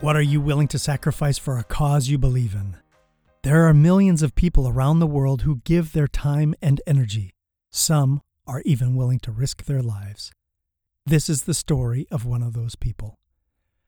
What are you willing to sacrifice for a cause you believe in? There are millions of people around the world who give their time and energy. Some are even willing to risk their lives. This is the story of one of those people.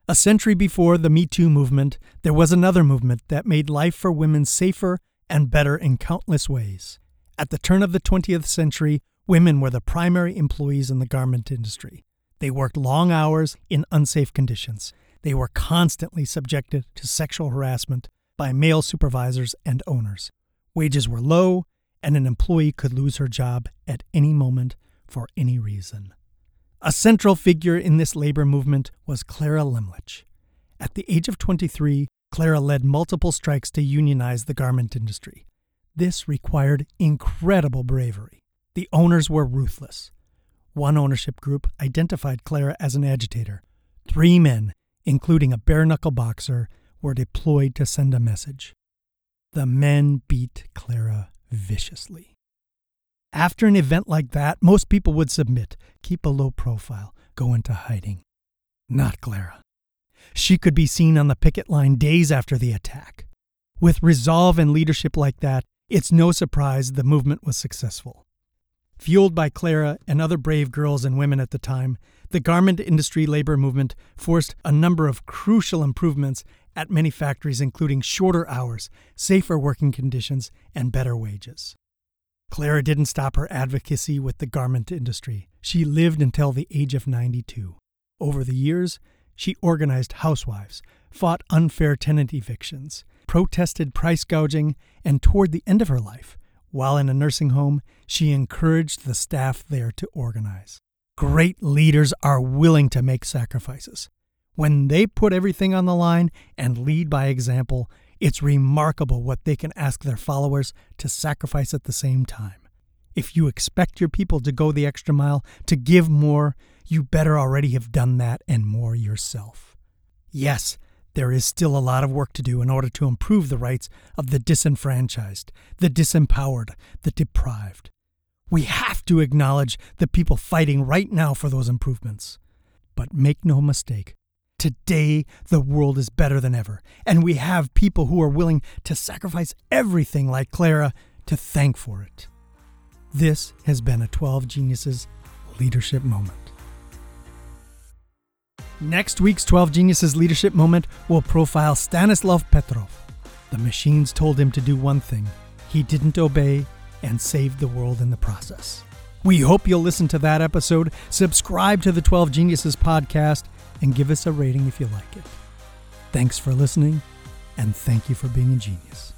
A century before the Me Too movement, there was another movement that made life for women safer and better in countless ways. At the turn of the 20th century, women were the primary employees in the garment industry. They worked long hours in unsafe conditions. They were constantly subjected to sexual harassment by male supervisors and owners. Wages were low, and an employee could lose her job at any moment for any reason. A central figure in this labor movement was Clara Lemlich. At the age of 23, Clara led multiple strikes to unionize the garment industry. This required incredible bravery. The owners were ruthless. One ownership group identified Clara as an agitator. Three men, including a bare knuckle boxer, were deployed to send a message. The men beat Clara viciously. After an event like that, most people would submit, keep a low profile, go into hiding. Not Clara. She could be seen on the picket line days after the attack. With resolve and leadership like that, it's no surprise the movement was successful. Fueled by Clara and other brave girls and women at the time, the garment industry labor movement forced a number of crucial improvements at many factories, including shorter hours, safer working conditions, and better wages. Clara didn't stop her advocacy with the garment industry. She lived until the age of 92. Over the years, she organized housewives, fought unfair tenant evictions, protested price gouging, and toward the end of her life, while in a nursing home, she encouraged the staff there to organize. Great leaders are willing to make sacrifices. When they put everything on the line and lead by example, it's remarkable what they can ask their followers to sacrifice at the same time. If you expect your people to go the extra mile, to give more, you better already have done that and more yourself. Yes, there is still a lot of work to do in order to improve the rights of the disenfranchised, the disempowered, the deprived. We have to acknowledge the people fighting right now for those improvements. But make no mistake, today the world is better than ever, and we have people who are willing to sacrifice everything like Clara to thank for it. This has been a 12 Geniuses leadership moment. Next week's 12 Geniuses leadership moment will profile Stanislav Petrov. The machines told him to do one thing, he didn't obey and saved the world in the process. We hope you'll listen to that episode, subscribe to the 12 Geniuses podcast, and give us a rating if you like it. Thanks for listening, and thank you for being a genius.